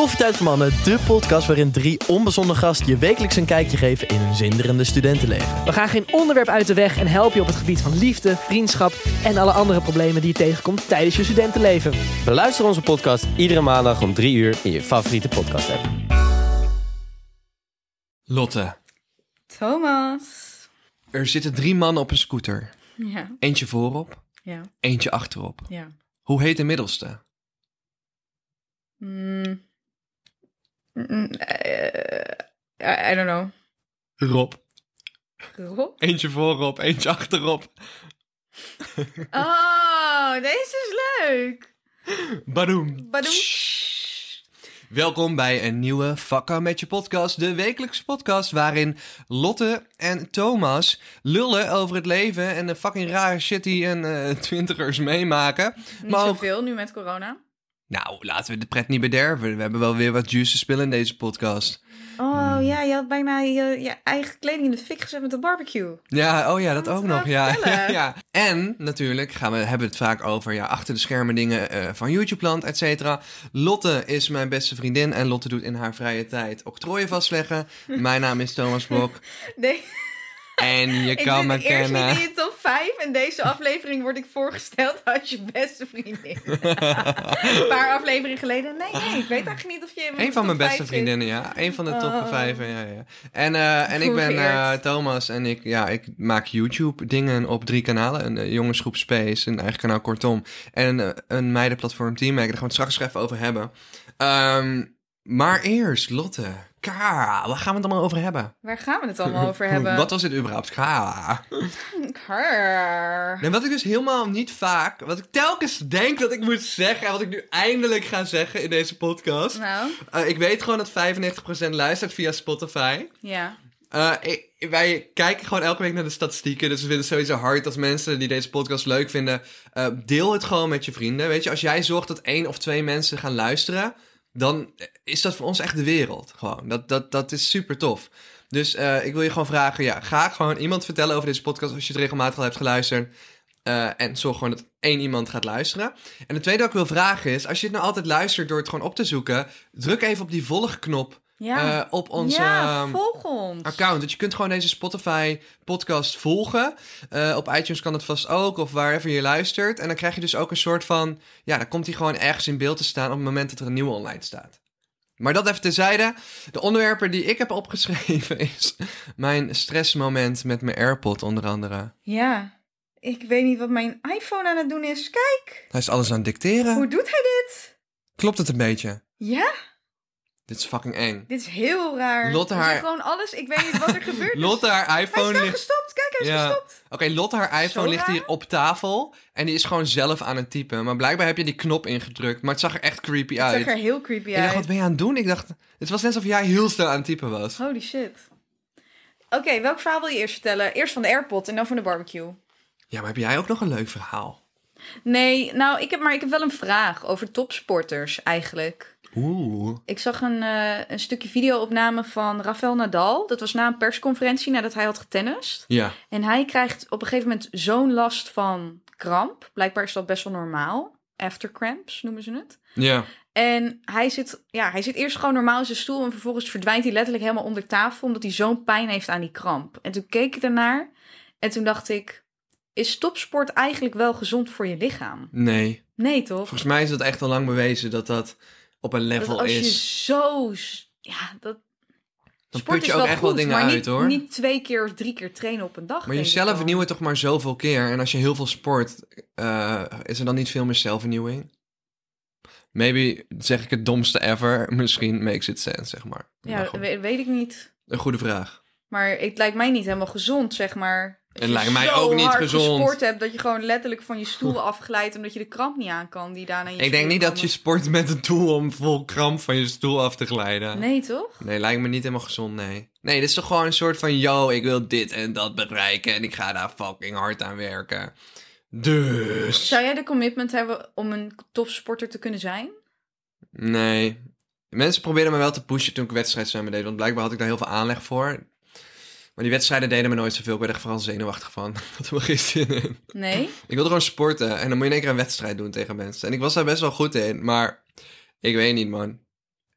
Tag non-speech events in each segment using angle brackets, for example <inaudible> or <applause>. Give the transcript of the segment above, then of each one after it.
Koffietijd voor Mannen, de podcast waarin drie onbezonnen gasten je wekelijks een kijkje geven in hun zinderende studentenleven. We gaan geen onderwerp uit de weg en helpen je op het gebied van liefde, vriendschap en alle andere problemen die je tegenkomt tijdens je studentenleven. Beluister onze podcast iedere maandag om 3 uur in je favoriete podcast app. Lotte, Thomas. er zitten drie mannen op een scooter. Ja, Eentje voorop, ja, eentje achterop. ja. Hoe heet de middelste? Mm. Mm, eh, I, I don't know. Rob. Rob? Eentje voorop, eentje achterop. Oh, deze is leuk. Badoem. Badoem. Welkom bij een nieuwe Fakka met je podcast. De wekelijkse podcast waarin Lotte en Thomas lullen over het leven en de fucking rare shit die een eh, twintigers meemaken. Niet Maar ook- zoveel nu met corona. Nou, laten we de pret niet bederven. We hebben wel weer wat juice te spillen in deze podcast. Oh ja, je had bijna je, je eigen kleding in de fik gezet met de barbecue. Ja, oh ja, dat ook nog. Ja. <laughs> ja. En natuurlijk gaan we, hebben we het vaak over ja, achter de schermen dingen eh, van YouTube-land, et cetera. Lotte is mijn beste vriendin en Lotte doet in haar vrije tijd octrooien vastleggen. <laughs> Mijn naam is Thomas Blok Nee, en je ik kan me eerst kennen. niet in je top 5 en deze aflevering word ik voorgesteld als je beste vriendin. Een paar afleveringen geleden. Nee, nee, ik weet eigenlijk niet of je Een van mijn beste 5 vriendinnen, ja. Een van de top Oh. vijf, ja, ja. En, eh, en ik ben eh. Thomas en ik, ja, ik maak YouTube-dingen op drie kanalen. Een eh, jongensgroep Space, een eigen kanaal Kortom. En een meidenplatform Teammaker, daar gaan we het straks even over hebben. Ehm, maar eerst, Lotte, Ka, waar gaan we het allemaal over hebben? Waar gaan we het allemaal over <laughs> hebben? Wat was dit überhaupt? Ka. Grrr. En wat ik dus helemaal niet vaak, wat ik telkens denk dat ik moet zeggen... en wat ik nu eindelijk ga zeggen in deze podcast... Nou, Eh, ik weet gewoon dat 95% luistert via Spotify. ja. Eh, wij kijken gewoon elke week naar de statistieken. Dus we vinden het sowieso hard als mensen die deze podcast leuk vinden. eh, deel het gewoon met je vrienden. Weet je, als jij zorgt dat één of twee mensen gaan luisteren. Dan is dat voor ons echt de wereld. Gewoon. Dat, dat, dat is super tof. Dus eh, ik wil je gewoon vragen: ja, ga gewoon iemand vertellen over deze podcast. als je het regelmatig al hebt geluisterd. Eh, en zorg gewoon dat één iemand gaat luisteren. En het tweede wat ik wil vragen is: als je het nou altijd luistert door het gewoon op te zoeken. druk even op die volgknop Ja, eh, op onze. ja ehm, volg ons. account. Dat je kunt gewoon deze Spotify podcast volgen. Eh, op iTunes kan het vast ook, of wherever je luistert. En dan krijg je dus ook een soort van... Ja, dan komt hij gewoon ergens in beeld te staan op het moment dat er een nieuwe online staat. Maar dat even terzijde. De onderwerpen die ik heb opgeschreven <laughs> is mijn stressmoment met mijn AirPod onder andere. Ja, ik weet niet wat mijn iPhone aan het doen is. Kijk, Hij is alles aan het dicteren. hoe doet hij dit? Klopt het een beetje? Ja, Dit is fucking eng. dit is heel raar. Lotte haar- gewoon alles. Ik weet niet wat er gebeurt. Lotte, haar Hij is iPhone ligt... gestopt. Kijk, hij is Ja. gestopt. Oké, Lotte, haar iPhone ligt hier op tafel. En die is gewoon zelf aan het typen. Maar blijkbaar heb je die knop ingedrukt. Maar het zag er echt creepy Het uit. zag er heel creepy Ik dacht, uit. wat ben je aan het doen? Ik dacht, het was net alsof jij heel snel aan het typen was. Holy shit. Oké, welk verhaal wil je eerst vertellen? Eerst van de AirPod en dan van de barbecue. Ja, maar heb jij ook nog een leuk verhaal? Nee, nou, ik heb, maar ik heb wel een vraag over topsporters eigenlijk. Oeh. Ik zag een, eh, een stukje video-opname van Rafael Nadal. Dat was na een persconferentie nadat hij had getennist. Ja. En hij krijgt op een gegeven moment zo'n last van kramp. Blijkbaar is dat best wel normaal. Aftercramps noemen ze het. Ja. En hij zit, ja, hij zit eerst gewoon normaal in zijn stoel. En vervolgens verdwijnt hij letterlijk helemaal onder tafel. Omdat hij zo'n pijn heeft aan die kramp. En toen keek ik ernaar. En toen dacht ik: Is topsport eigenlijk wel gezond voor je lichaam? Nee. Nee, toch? Volgens mij is dat echt al lang bewezen dat dat op een level als je is. zo. Ja, dat. Dan sport put je is ook wel echt wel goed, dingen maar uit niet, hoor. Niet twee keer of drie keer trainen op een dag. Maar jezelf vernieuwen toch maar zoveel keer. En als je heel veel sport, eh, is er dan niet veel meer zelfvernieuwing? Maybe zeg ik het domste ever. <laughs> Misschien makes it sense, zeg maar. Ja, Maar weet, weet ik niet. een goede vraag. Maar het lijkt mij niet helemaal gezond, zeg maar. Het lijkt mij ook niet hard gezond. gesport hebt dat je gewoon letterlijk van je stoel afglijdt omdat je de kramp niet aan kan die daarna je Ik denk niet dat je sport met het doel om vol kramp van je stoel af te glijden. Nee, toch? Nee, lijkt me niet helemaal gezond, nee. Nee, dit is toch gewoon een soort van... Yo, ik wil dit en dat bereiken en ik ga daar fucking hard aan werken. Dus... Zou jij de commitment hebben om een topsporter te kunnen zijn? Nee. Mensen probeerden me wel te pushen toen ik wedstrijdzwemmen deed. Want blijkbaar had ik daar heel veel aanleg voor. Maar die wedstrijden deden me nooit zoveel. Ik werd echt vooral zenuwachtig van. <laughs> Dat er geen zin in. Nee? Ik wilde gewoon sporten. En dan moet je in één keer een wedstrijd doen tegen mensen. En ik was daar best wel goed in. Maar ik weet niet, man.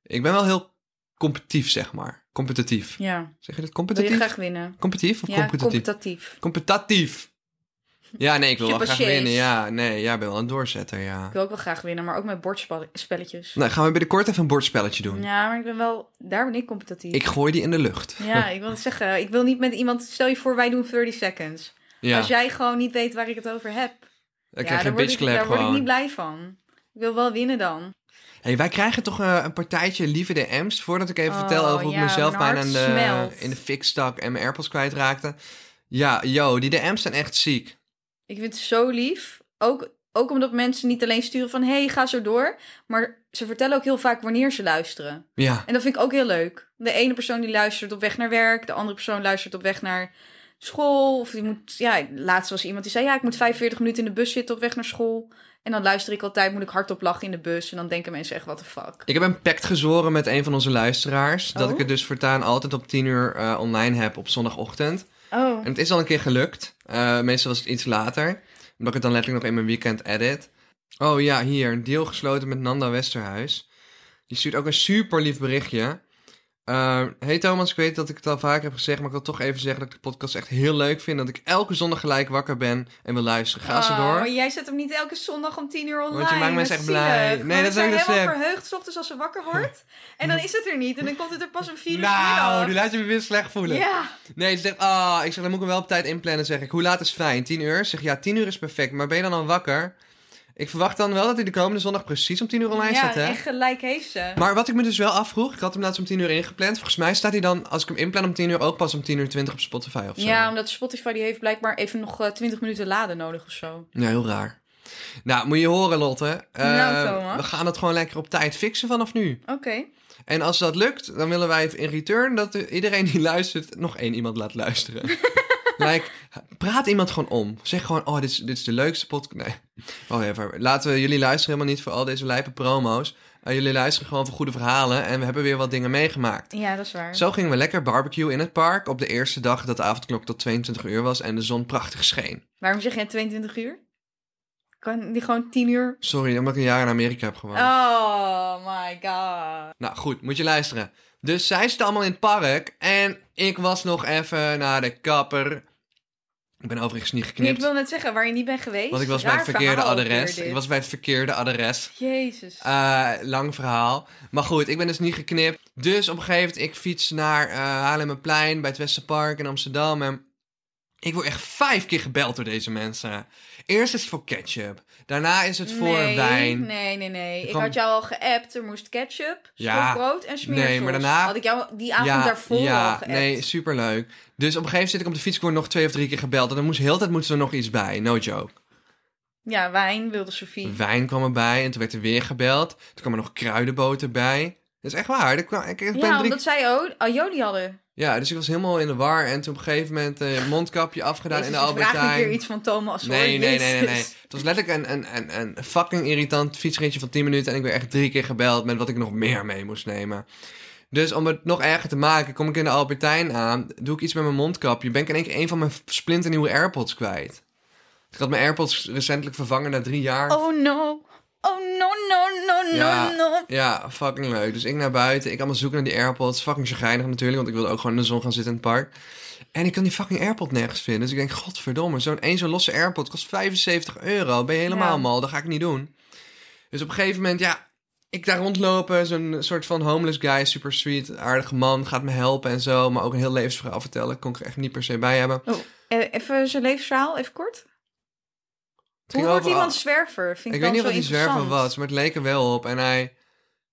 Ik ben wel heel competitief, zeg maar. Competitief. Ja, Zeg je dat? wil je Competitief? graag winnen? Competitief of Ja, competitief? competitief. Competitief. Ja, nee, ik wil wel graag winnen. Ja, nee, jij bent wel een doorzetter, ja. Ik wil ook wel graag winnen, maar ook met bordspelletjes. Nou, gaan we binnenkort even een bordspelletje doen. Ja, maar ik ben wel... Daar ben ik competitief. Ik gooi die in de lucht. Ja, <laughs> ik wil het zeggen. Ik wil niet met iemand... Stel je voor, wij doen 30 seconds. Ja, Als jij gewoon niet weet waar ik het over heb. dan ja, krijg je een word, ik, bitchclap daar word ik gewoon. niet blij van. Ik wil wel winnen dan. Hey, wij krijgen toch eh, een partijtje lieve DM's. Voordat ik even Oh, vertel over hoe ik mezelf mijn bijna in de, smelt. in de fik stak en mijn AirPods kwijtraakte. Ja, yo, die DM's zijn echt ziek. Ik vind het zo lief. Ook, ook omdat mensen niet alleen sturen van... hey, ga zo door. Maar ze vertellen ook heel vaak wanneer ze luisteren. Ja, En dat vind ik ook heel leuk. De ene persoon die luistert op weg naar werk. De andere persoon luistert op weg naar school. Of die moet... Ja, laatst was iemand die zei... Ja, ik moet 45 minuten in de bus zitten op weg naar school. En dan luister ik altijd, moet ik hardop lachen in de bus. En dan denken mensen echt, what the fuck. ik heb een pact gezworen met een van onze luisteraars. Dat Oh. ik het dus voortaan altijd op 10 uur eh, online heb op zondagochtend. Oh. En het is al een keer gelukt. Eh, meestal was het iets later. Omdat ik het dan letterlijk nog in mijn weekend edit. Oh ja, hier. Een deal gesloten met Nanda Westerhuis. Die stuurt ook een super lief berichtje. Eh, hey Thomas, ik weet dat ik het al vaker heb gezegd, maar ik wil toch even zeggen dat ik de podcast echt heel leuk vind. Dat ik elke zondag gelijk wakker ben en wil luisteren. Ga ze Oh, door. maar jij zet hem niet elke zondag om 10 uur online. Want je maakt mensen echt blij. Nee, dat de helemaal verheugd 's ochtends als ze wakker wordt. <laughs> En dan is het er niet. En dan komt het er pas om 4 uur Nou, die laat je me weer slecht voelen. Ja. Nee, ze zegt, ah, ik zeg, dan moet ik hem wel op tijd inplannen. Zeg ik, hoe laat is fijn? 10 uur? Zeg, ja, 10 uur is perfect. Maar ben je dan al wakker? Ik verwacht dan wel dat hij de komende zondag precies om 10 uur online ja, staat, hè? echt gelijk heeft ze. Maar wat ik me dus wel afvroeg, ik had hem laatst om 10 uur ingepland. Volgens mij staat hij dan, als ik hem inplan om 10 uur, ook pas om 10 uur 20 op Spotify of zo. Ja, omdat Spotify die heeft blijkbaar even nog eh, 20 minuten laden nodig of zo. Ja, heel raar. Nou, moet je horen, Lotte. Eh, Nou, Thomas. We gaan het gewoon lekker op tijd fixen vanaf nu. Oké. En als dat lukt, dan willen wij in return dat iedereen die luistert nog één iemand laat luisteren. <laughs> like, praat iemand gewoon om. Zeg gewoon, oh, dit is, dit is de leukste podcast. Nee, whatever. Laten we jullie luisteren helemaal niet voor al deze lijpe promo's. Eh, jullie luisteren gewoon voor goede verhalen en we hebben weer wat dingen meegemaakt. Ja, dat is waar. Zo gingen we lekker barbecue in het park op de eerste dag dat de avondklok tot 22 uur was en de zon prachtig scheen. Waarom zeg jij 22 uur? Kan die gewoon 10 uur? Sorry, omdat ik een jaar in Amerika heb gewoond. Oh my god. Nou goed, moet je luisteren. Dus zij zitten allemaal in het park en ik was nog even naar de kapper. Ik ben overigens niet Nee, ik geknipt, wil net zeggen, waar je niet bent geweest. want ik was bij het verkeerde adres. Ik was bij het verkeerde adres. Jezus. Eh, lang verhaal. Maar goed, ik ben dus niet geknipt. Dus op een gegeven moment, ik fiets naar uh, Haarlemmerplein bij het Westerpark in Amsterdam. En ik word echt vijf keer gebeld door deze mensen. Eerst is het voor ketchup. Daarna is het voor nee, wijn. Nee, nee, nee. Ik had jou al geappt. Er moest ketchup, Ja. stokbrood en smeersels. Nee, maar daarna- Had ik jou die avond daarvoor al ja, geappt. nee, superleuk. Dus op een gegeven moment zit ik op de fiets, ik word nog twee of drie keer gebeld. En dan moest heel de tijd moest er nog iets bij, no joke. Ja, wijn wilde Sophie. Wijn kwam erbij en toen werd er weer gebeld. Toen kwam er nog kruidenboter bij. Dat is echt waar. Ik, kwam, ik, ik ben Ja, drie... omdat zij ook aioli hadden. Ja, dus ik was helemaal in de war. En toen op een gegeven moment eh mondkapje afgedaan Jezus, in de je vraagt een keer Albertijn. iets van Thomas. hoor. Nee, nee, nee, nee, nee. Het was letterlijk een, een, een, een fucking irritant fietsritje van 10 minuten. En ik werd echt drie keer gebeld met wat ik nog meer mee moest nemen. Dus om het nog erger te maken, kom ik in de Albertijn aan. Doe ik iets met mijn mondkapje. Ben ik in één keer een van mijn splinternieuwe AirPods kwijt. Ik had mijn AirPods recentelijk vervangen na drie jaar. Oh no. Oh no, no, no, Ja. no, no. Ja, fucking leuk. Dus ik naar buiten. Ik allemaal zoeken naar die AirPods. Fucking chagrijnig natuurlijk, want ik wilde ook gewoon in de zon gaan zitten in het park. En ik kan die fucking AirPod nergens vinden. Dus ik denk, godverdomme, zo'n één zo'n losse AirPod kost 75 euro. Ben je helemaal Ja. mal, dat ga ik niet doen. Dus op een gegeven moment, ja, ik daar rondlopen. Zo'n soort van homeless guy, super sweet, aardige man, gaat me helpen en zo. Maar ook een heel levensverhaal vertellen. Kon ik er echt niet per se bij hebben. Oh, eh, even zijn levensverhaal, even kort. Hoe wordt iemand zwerver? Vind ik, Ik weet niet wat die zwerver was, maar het leek er wel op. En hij,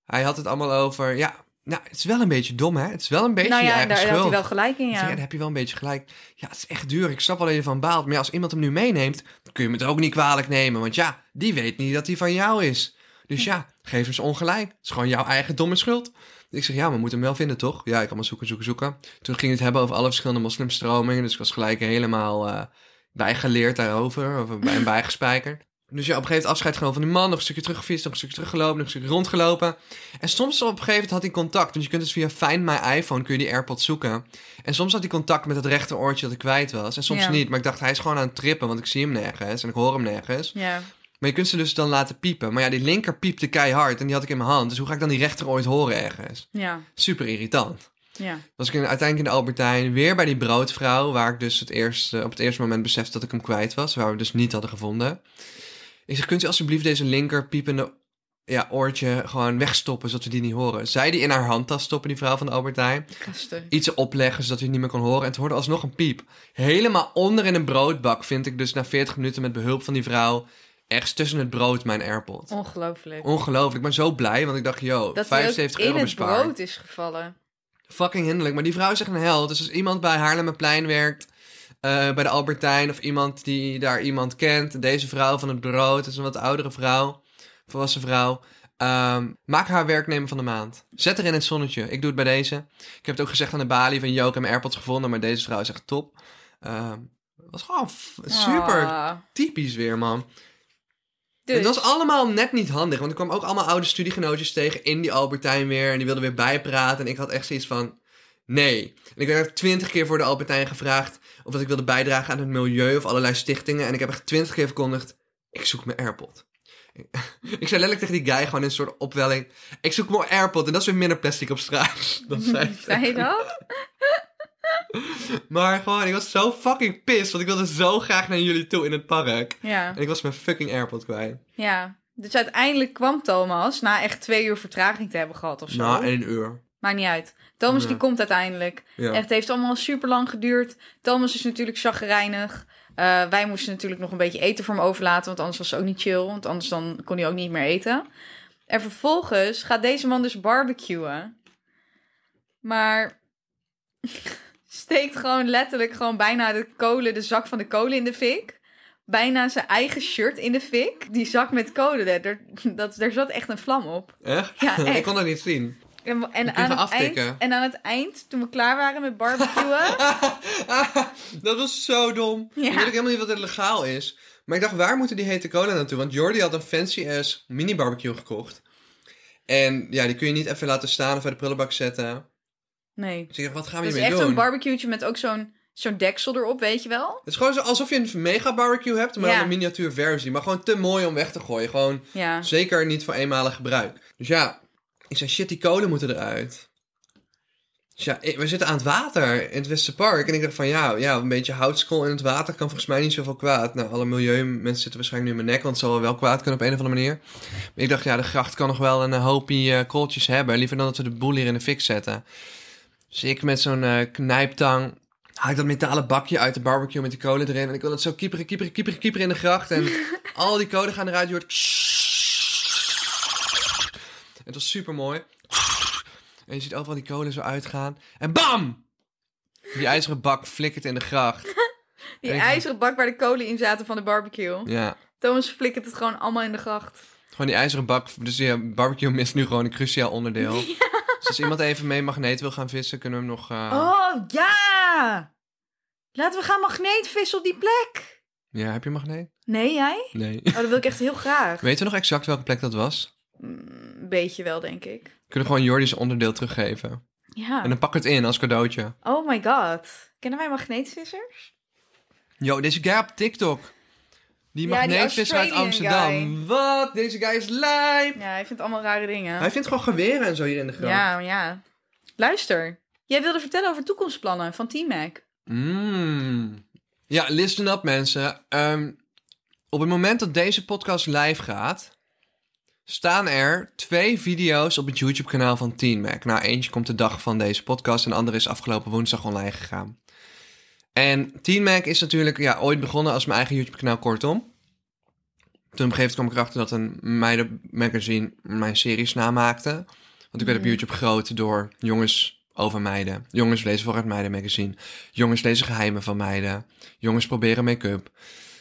hij had het allemaal over, ja, nou, het is wel een beetje dom, hè? Het is wel een beetje Nou je ja, eigen daar schuld. had hij wel gelijk in, ja. ja, daar heb je wel een beetje gelijk. Ja, het is echt duur. Ik snap wel dat je ervan baalt. Maar ja, als iemand hem nu meeneemt, dan kun je hem het ook niet kwalijk nemen. Want ja, die weet niet dat hij van jou is. Dus ja, geef hem ze ongelijk. Het is gewoon jouw eigen domme schuld. Ik zeg, ja, maar we moeten hem wel vinden, toch? Ja, ik kan maar zoeken, zoeken, zoeken. Toen ging het hebben over alle verschillende moslimstromingen. Dus ik was gelijk helemaal eh bijgeleerd daarover. Of bij, en bijgespijkerd. Dus ja, op een gegeven moment afscheid genomen van die man. Nog een stukje teruggefietst, nog een stukje teruggelopen, nog een stukje rondgelopen. En soms op een gegeven moment had hij contact. Want je kunt dus via Find My iPhone kun je die AirPods zoeken. En soms had hij contact met het rechteroortje dat ik kwijt was. En soms Ja. niet. Maar ik dacht, hij is gewoon aan het trippen, want ik zie hem nergens. En ik hoor hem nergens. Ja. Maar je kunt ze dus dan laten piepen. Maar ja, die linker piepte keihard en die had ik in mijn hand. Dus hoe ga ik dan die rechter ooit horen ergens? Ja, Super irritant. Ja. Was ik in, uiteindelijk in de Albertijn weer bij die broodvrouw... waar ik dus het eerste, op het eerste moment besefte dat ik hem kwijt was. Waar we dus niet hadden gevonden. Ik zeg, kunt u alsjeblieft deze linker piepende ja, oortje gewoon wegstoppen... zodat we die niet horen? Zij die in haar handtas stoppen, die vrouw van de Albertijn. Kasten. Iets opleggen zodat u het niet meer kon horen. En het hoorde alsnog een piep. Helemaal onder in een broodbak vind ik dus na 40 minuten met behulp van die vrouw... ergens tussen het brood mijn AirPod. Ongelooflijk. Ongelooflijk. Ik ben zo blij, want ik dacht, yo, dat hij ook 75 in euro het bespaard. brood is gevallen. Fucking hinderlijk. Maar die vrouw is echt een held. Dus als iemand bij Haarlemmerplein werkt, eh, bij de Albertijn... of iemand die daar iemand kent... deze vrouw van het brood, is een wat oudere vrouw... volwassen vrouw... ehm, maak haar werknemer van de maand. Zet haar in het zonnetje. Ik doe het bij deze. Ik heb het ook gezegd aan de balie van... Yo, ik heb mijn AirPods gevonden, maar deze vrouw is echt top. Het was gewoon f- super Ah, typisch weer, man. Dus, Het was allemaal net niet handig, want ik kwam ook allemaal oude studiegenootjes tegen in die Albertijn weer. En die wilden weer bijpraten. En ik had echt zoiets van, nee. En ik werd twintig keer voor de Albertijn gevraagd of dat ik wilde bijdragen aan het milieu of allerlei stichtingen. En ik heb echt twintig keer verkondigd, ik zoek mijn AirPod. Ik zei letterlijk tegen die guy gewoon in een soort opwelling, ik zoek mijn AirPod. En dat is weer minder plastic op straat. <laughs> Dat zei. Zei je dat? <laughs> Maar gewoon, ik was zo fucking pissed, want ik wilde zo graag naar jullie toe in het park. Ja. En ik was mijn fucking AirPod kwijt. ja. Dus uiteindelijk kwam Thomas, na echt twee uur vertraging te hebben gehad of zo. Na één uur. Maakt niet uit. Thomas Ja. die komt uiteindelijk. Ja. Echt, het heeft allemaal super lang geduurd. Thomas is natuurlijk chagrijnig. Eh, wij moesten natuurlijk nog een beetje eten voor hem overlaten, want anders was het ook niet chill. Want anders dan kon hij ook niet meer eten. En vervolgens gaat deze man dus barbecuen. Maar steekt gewoon letterlijk gewoon bijna de kolen, de zak van de kolen in de fik. Bijna zijn eigen shirt in de fik. Die zak met kolen, daar, dat, daar zat echt een vlam op. Echt? Ja, <laughs> echt. ik kon dat niet zien. En, en, aan het eind, en aan het eind, toen we klaar waren met barbecuen... <laughs> dat was zo dom. Ja. Ik weet ook helemaal niet wat het legaal is. Maar ik dacht, waar moeten die hete cola naartoe? Want Jordi had een fancy ass mini barbecue gekocht. En ja, die kun je niet even laten staan of bij de prullenbak zetten. Nee. Dus ik dacht, wat gaan we Het is echt doen? zo'n barbecue'tje met ook zo'n zo'n deksel erop, weet je wel? het is gewoon zo alsof je een mega barbecue hebt, maar Ja. dan een miniatuur versie. Maar gewoon te mooi om weg te gooien. Gewoon Ja. zeker niet voor eenmalig gebruik. Dus ja, ik zei, shit, die kolen moeten eruit. Dus ja, we zitten aan het water in het Westerpark. En ik dacht van, ja, ja, een beetje houtskool in het water kan volgens mij niet zoveel kwaad. Nou, alle milieumensen zitten waarschijnlijk nu in mijn nek, want het zal wel kwaad kunnen op een of andere manier. Maar ik dacht, ja, de gracht kan nog wel een hoopie eh, kooltjes hebben. Liever dan dat we de boel hier in de fik zetten. Dus ik met zo'n eh, knijptang haal ik dat metalen bakje uit de barbecue met die kolen erin. En ik wil het zo kieperen, kieperen, kieperen, kieperen in de gracht. En <laughs> al die kolen gaan eruit. Je hoort... <laughs> Het was super mooi. <laughs> En je ziet overal die kolen zo uitgaan. En bam! Die ijzeren bak flikkert in de gracht. Die ijzeren bak waar de kolen in zaten van de barbecue. Ja. Thomas flikkert het gewoon allemaal in de gracht. Gewoon die ijzeren bak. Dus ja, barbecue mist nu gewoon een cruciaal onderdeel. Dus als iemand even mee magneet wil gaan vissen, kunnen we hem nog... eh, Oh, ja! Laten we gaan magneetvissen op die plek. Ja, heb je magneet? Nee, jij? Nee. Oh, dat wil ik echt heel graag. Weten we nog exact welke plek dat was? Mm, Een beetje wel, denk ik. We kunnen gewoon Jordi's onderdeel teruggeven. Ja. En dan pak ik het in als cadeautje. Oh my god. Kennen wij magneetvissers? Yo, deze guy op TikTok. Die Ja, uit Amsterdam. Wat? Deze guy is lijp. Ja, hij vindt allemaal rare dingen. Hij vindt gewoon geweren en zo hier in de gracht. Ja, ja. Luister. Jij wilde vertellen over toekomstplannen van Team Mac. Mm. Ja, listen up mensen. Ehm, op het moment dat deze podcast live gaat, staan er twee video's op het YouTube-kanaal van Teen Mac. Nou, eentje komt de dag van deze podcast en de andere is afgelopen woensdag online gegaan. En Teen Mac is natuurlijk ja, ooit begonnen als mijn eigen YouTube-kanaal kortom. Toen op een gegeven moment kwam ik erachter dat een meidenmagazine mijn series namaakte. Want ik werd op YouTube groot door jongens over meiden. Jongens lezen vooruit meiden magazine. Jongens lezen geheimen van meiden. Jongens proberen make-up.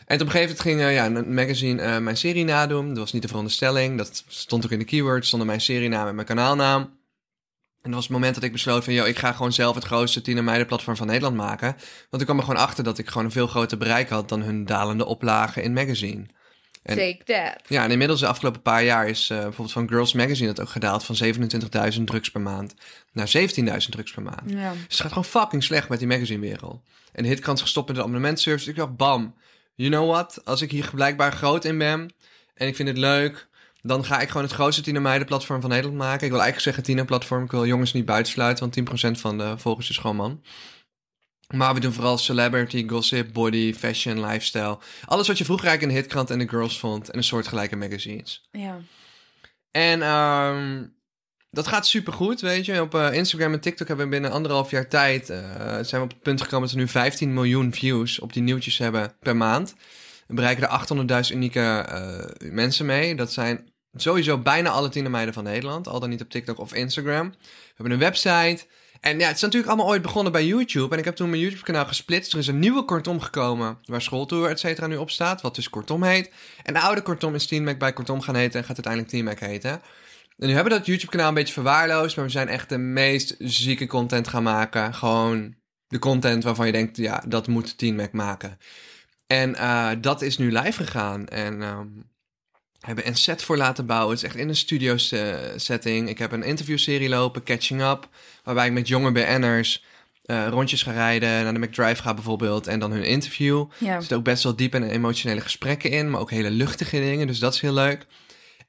En op een gegeven moment ging eh, ja, een magazine eh, mijn serie nadoen. Dat was niet de veronderstelling. Dat stond ook in de keywords. Stonden mijn serienaam en mijn kanaalnaam. En dat was het moment dat ik besloot van... Yo, ik ga gewoon zelf het grootste tiener meidenplatform van Nederland maken. Want ik kwam er gewoon achter dat ik gewoon een veel groter bereik had... dan hun dalende oplagen in magazine. En- Take that. Ja, en inmiddels de afgelopen paar jaar is eh, bijvoorbeeld van Girls Magazine... dat ook gedaald van 27.000 drugs per maand... naar 17.000 drugs per maand. Ja. Dus het gaat gewoon fucking slecht met die magazinewereld. En de hitkans gestopt met de abonnementservice. Ik dacht, bam, you know what? Als ik hier blijkbaar groot in ben en ik vind het leuk, dan ga ik gewoon het grootste tienermeidenplatform van Nederland maken. Ik wil eigenlijk zeggen tienerplatform. Ik wil jongens niet buitensluiten, want 10% van de volgers is gewoon man. Maar we doen vooral celebrity, gossip, body, fashion, lifestyle. Alles wat je vroeger eigenlijk in de hitkrant en de girls vond. En een soortgelijke magazines. Ja. En ehm, dat gaat supergoed, weet je. Op eh, Instagram en TikTok hebben we binnen anderhalf jaar tijd... eh, zijn we op het punt gekomen dat we nu 15 miljoen views op die nieuwtjes hebben per maand. We bereiken er 800.000 unieke eh, mensen mee. Dat zijn sowieso bijna alle tienermeiden van Nederland. Al dan niet op TikTok of Instagram. We hebben een website... En ja, het is natuurlijk allemaal ooit begonnen bij YouTube. En ik heb toen mijn YouTube-kanaal gesplitst. Er is een nieuwe kortom gekomen, waar Schooltour et cetera nu op staat. Wat dus kortom heet. En de oude kortom is Team Mac bij kortom gaan heten en gaat uiteindelijk Team Mac heten. En nu hebben we dat YouTube-kanaal een beetje verwaarloosd. Maar we zijn echt de meest zieke content gaan maken. Gewoon de content waarvan je denkt, ja, dat moet Team Mac maken. En eh, dat is nu live gegaan. En ehm, hebben een set voor laten bouwen. Het is echt in een studio se- setting. Ik heb een interviewserie lopen, Catching Up. Waarbij ik met jonge BN'ers eh, rondjes ga rijden. Naar de McDrive ga bijvoorbeeld. En dan hun interview. Ja. Er zitten ook best wel diep en emotionele gesprekken in. Maar ook hele luchtige dingen. Dus dat is heel leuk.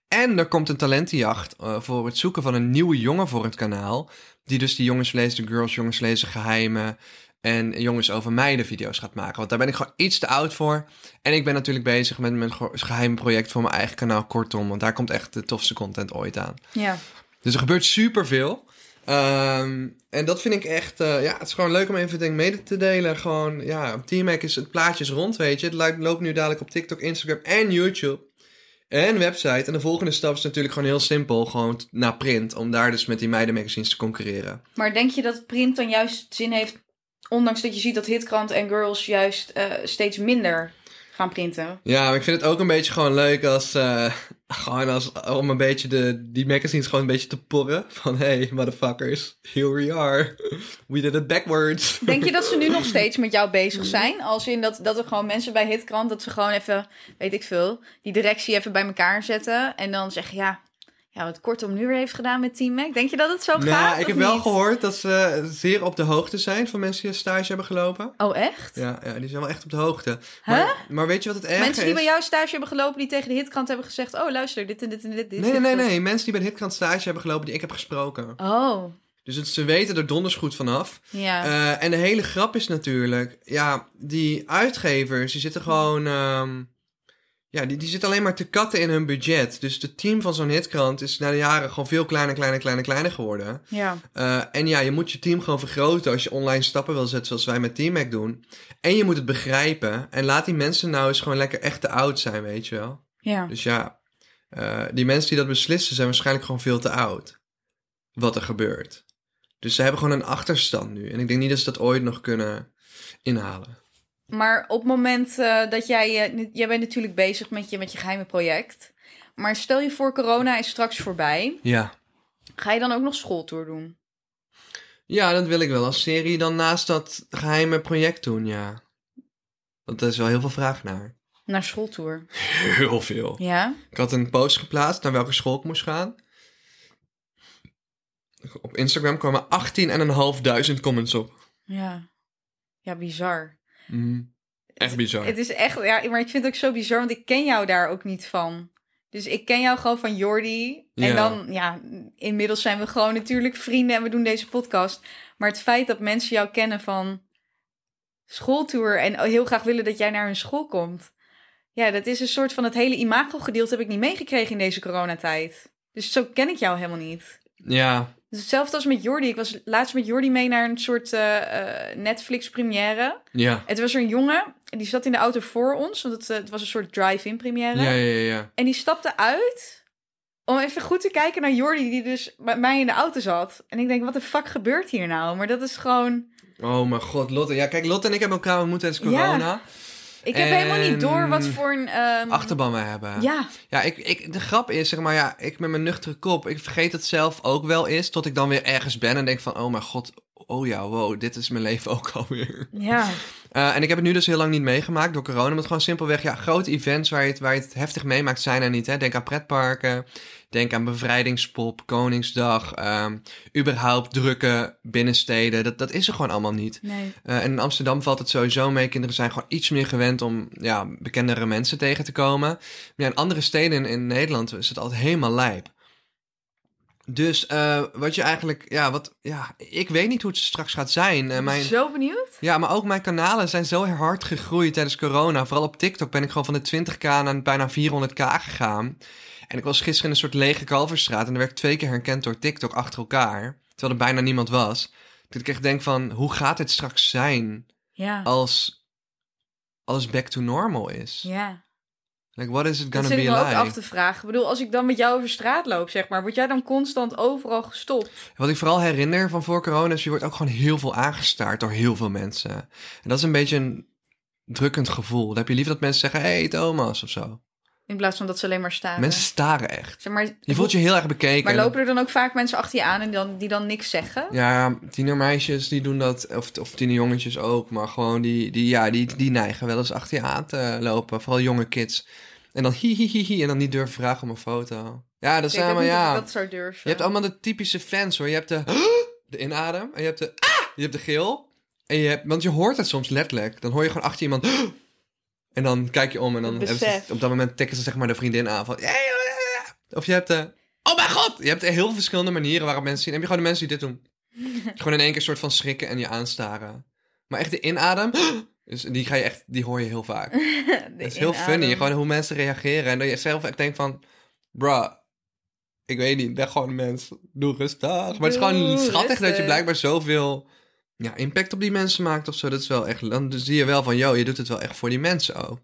En er komt een talentenjacht eh, voor het zoeken van een nieuwe jongen voor het kanaal. Die dus die jongens lezen, de girls jongens lezen geheimen. En jongens over meiden video's gaat maken. Want daar ben ik gewoon iets te oud voor. En ik ben natuurlijk bezig met mijn ge- geheime project voor mijn eigen kanaal Kortom. Want daar komt echt de tofste content ooit aan. Ja. Dus er gebeurt superveel. Ehm en dat vind ik echt... eh, ja, het is gewoon leuk om even denk, mede te delen. Gewoon, ja, Team Mac is... Het plaatje is rond, weet je. Het loopt nu dadelijk op TikTok, Instagram en YouTube. En website. En de volgende stap is natuurlijk gewoon heel simpel. Gewoon naar print. Om daar dus met die meidenmagazines te concurreren. Maar denk je dat print dan juist zin heeft, ondanks dat je ziet dat Hitkrant en Girls juist eh, steeds minder gaan printen? Ja, maar ik vind het ook een beetje gewoon leuk als... eh, <laughs> gewoon als, om een beetje de, die magazines gewoon een beetje te porren. Van, hey, motherfuckers. Here we are. We did it backwards. Denk je dat ze nu nog <laughs> steeds met jou bezig zijn? Als in dat, dat er gewoon mensen bij Hitkrant, dat ze gewoon even, weet ik veel, die directie even bij elkaar zetten. En dan zeggen, ja, ja wat Kortom nu weer heeft gedaan met Team Mac. Denk je dat het zo gaat? Nou, ik heb wel gehoord dat ze zeer op de hoogte zijn van mensen die een stage hebben gelopen. Oh, echt? Ja, ja die zijn wel echt op de hoogte. Huh? Maar, maar weet je wat het erg Mensen die is? bij jou stage hebben gelopen, die tegen de Hitkrant hebben gezegd, oh luister, dit en dit en dit. dit Nee, nee, dit nee, goed. nee. Mensen die bij de Hitkrant stage hebben gelopen die ik heb gesproken. Oh, Dus het, ze weten er donders goed vanaf. ja. Eh, en de hele grap is natuurlijk... Ja, die uitgevers, die zitten gewoon... ehm, ja, die, die zitten alleen maar te katten in hun budget. Dus het team van zo'n hitkrant is na de jaren gewoon veel kleiner, kleiner, kleiner, kleiner geworden. ja. Eh, en ja, je moet je team gewoon vergroten als je online stappen wil zetten zoals wij met TeamMac doen. En je moet het begrijpen. En laat die mensen nou eens gewoon lekker echt te oud zijn, weet je wel. Ja. Dus ja, eh, die mensen die dat beslissen zijn waarschijnlijk gewoon veel te oud. Wat er gebeurt. Dus ze hebben gewoon een achterstand nu. En ik denk niet dat ze dat ooit nog kunnen inhalen. Maar op het moment eh, dat jij... nu- jij bent natuurlijk bezig met je, met je geheime project. Maar stel je voor, corona is straks voorbij. Ja. Ga je dan ook nog schooltour doen? Ja, dat wil ik wel als serie dan naast dat geheime project doen, ja. Want er is wel heel veel vraag naar. Naar schooltour. <laughs> Heel veel. Ja? Ik had een post geplaatst naar welke school ik moest gaan. Op Instagram kwamen 18.500 comments op. Ja. Ja, bizar. Mhm. Echt bizar. Het is echt... Ja, maar ik vind het ook zo bizar, want ik ken jou daar ook niet van. Dus ik ken jou gewoon van Jordi. En Ja. dan, ja, inmiddels zijn we gewoon natuurlijk vrienden en we doen deze podcast. Maar het feit dat mensen jou kennen van schooltour en heel graag willen dat jij naar hun school komt. Ja, dat is een soort van het hele imago-gedeelte heb ik niet meegekregen in deze coronatijd. Dus zo ken ik jou helemaal niet. Ja, hetzelfde als met Jordi. Ik was laatst met Jordi mee naar een soort eh, eh, Netflix-première. ja. Het was er een jongen, die zat in de auto voor ons, want het, eh, het was een soort drive-in première. Ja, ja, ja, ja. En die stapte uit om even goed te kijken naar Jordi, die dus met mij in de auto zat. En ik denk, wat de fuck gebeurt hier nou? Maar dat is gewoon... Oh mijn god, Lotte. Ja, kijk, Lotte en ik hebben elkaar ontmoet tijdens corona. Ik heb En- helemaal niet door wat voor een... ehm, Achterban we hebben. Ja, Ja, ik, ik, de grap is, zeg maar, ja, ik met mijn nuchtere kop, ik vergeet het zelf ook wel eens, tot ik dan weer ergens ben en denk van, oh mijn god, oh ja, wow, dit is mijn leven <laughs> ook alweer. ja. Eh, en ik heb het nu dus heel lang niet meegemaakt door corona. Omdat gewoon simpelweg, ja, grote events waar je het, waar je het heftig meemaakt zijn er niet. Hè? Denk aan pretparken, denk aan bevrijdingspop, Koningsdag, ehm, überhaupt drukke binnensteden. Dat, dat is er gewoon allemaal niet. Nee. Eh, en in Amsterdam valt het sowieso mee. Kinderen zijn gewoon iets meer gewend om ja, bekendere mensen tegen te komen. Maar ja, in andere steden in, in Nederland is het altijd helemaal lijp. Dus eh, wat je eigenlijk, ja, wat, ja, ik weet niet hoe het straks gaat zijn. Eh, mijn, Zo benieuwd. ja, maar ook mijn kanalen zijn zo hard gegroeid tijdens corona. Vooral op TikTok ben ik gewoon van de 20k naar bijna 400k gegaan. En ik was gisteren in een soort lege Kalverstraat en er werd ik twee keer herkend door TikTok achter elkaar. Terwijl er bijna niemand was. Dat ik echt denk van, hoe gaat het straks zijn Ja. als alles back to normal is? Ja. Like, what is it Dat gonna zit be ik me ook like? af te vragen. Ik bedoel, als ik dan met jou over straat loop, zeg maar, word jij dan constant overal gestopt? Wat ik vooral herinner van voor corona is, je wordt ook gewoon heel veel aangestaard door heel veel mensen. En dat is een beetje een drukkend gevoel. Dan heb je liever dat mensen zeggen, hey Thomas, of zo. In plaats van dat ze alleen maar staan. Mensen staren echt. Zeg maar, Je voelt je heel erg bekeken. Maar lopen er dan ook vaak mensen achter je aan en dan, die dan niks zeggen? Ja, tienermeisjes die doen dat, of, of tienerjongetjes ook, maar gewoon die, die, ja, die, die neigen wel eens achter je aan te lopen. Vooral jonge kids. En dan hi, hi, hi, hi en dan niet durven vragen om een foto. Ja, dat zijn maar of ja. dat zou durven. Je hebt allemaal de typische fans hoor. Je hebt de, de inadem en je hebt de, ah! je hebt de geel. En je hebt, want je hoort het soms letterlijk. Dan hoor je gewoon achter iemand, en dan kijk je om en dan ze, op dat moment tikken ze zeg maar de vriendin aan van, of je hebt de, oh mijn god! Je hebt heel veel verschillende manieren waarop mensen zien. Dan heb je gewoon de mensen die dit doen. <laughs> gewoon in één keer soort van schrikken en je aanstaren. Maar echt de inadem, dus die ga je echt, die hoor je heel vaak. <laughs> Het is heel inadem. funny, gewoon hoe mensen reageren. En dat je zelf echt denkt van... Bruh, ik weet niet, ben gewoon een mens. Doe rustig. Maar het is gewoon schattig dat je blijkbaar zoveel ja, impact op die mensen maakt of zo. Dat is wel echt... Dan zie je wel van, yo, je doet het wel echt voor die mensen ook.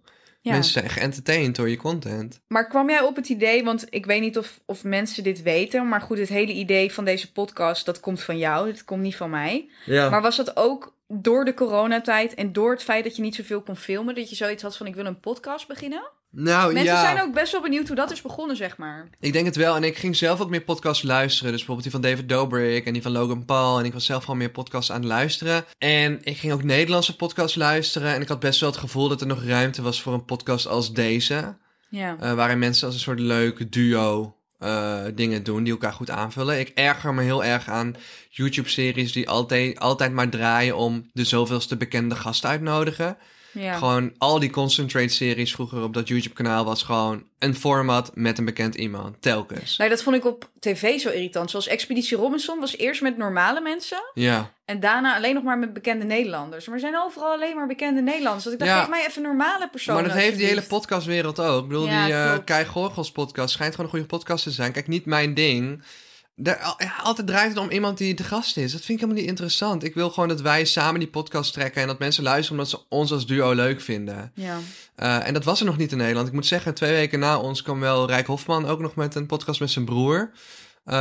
Ja. Mensen zijn geëntertained door je content. Maar kwam jij op het idee, want ik weet niet of, of mensen dit weten, maar goed, het hele idee van deze podcast, dat komt van jou, het komt niet van mij. Ja. Maar was dat ook door de coronatijd en door het feit dat je niet zoveel kon filmen, dat je zoiets had van ik wil een podcast beginnen? nou Mensen ja, zijn ook best wel benieuwd hoe dat is begonnen, zeg maar. ik denk het wel. En ik ging zelf ook meer podcasts luisteren. Dus bijvoorbeeld die van David Dobrik en die van Logan Paul. En ik was zelf gewoon meer podcasts aan het luisteren. En ik ging ook Nederlandse podcasts luisteren. En ik had best wel het gevoel dat er nog ruimte was voor een podcast als deze. Ja. Eh, waarin mensen als een soort leuke duo eh, dingen doen die elkaar goed aanvullen. Ik erger me heel erg aan YouTube-series die altijd, altijd maar draaien om de zoveelste bekende gast uitnodigen. Ja. Gewoon al die Concentrate-series vroeger op dat YouTube-kanaal was gewoon een format met een bekend iemand, telkens. Nou, dat vond ik op tv zo irritant. Zoals Expeditie Robinson was eerst met normale mensen. Ja, En daarna alleen nog maar met bekende Nederlanders. Maar er zijn overal alleen maar bekende Nederlanders. Dat ik dacht, Ja. geef mij even normale personen. maar dat heeft die hele podcastwereld ook. Ik bedoel, Ja, die klopt. Kai Gorgels podcast schijnt gewoon een goede podcast te zijn. Kijk, niet mijn ding. Daar, ja, altijd draait het om iemand die de gast is. Dat vind ik helemaal niet interessant. Ik wil gewoon dat wij samen die podcast trekken... en dat mensen luisteren omdat ze ons als duo leuk vinden. Ja. Eh, en dat was er nog niet in Nederland. Ik moet zeggen, twee weken na ons kwam wel Rijk Hofman ook nog met een podcast met zijn broer. Eh,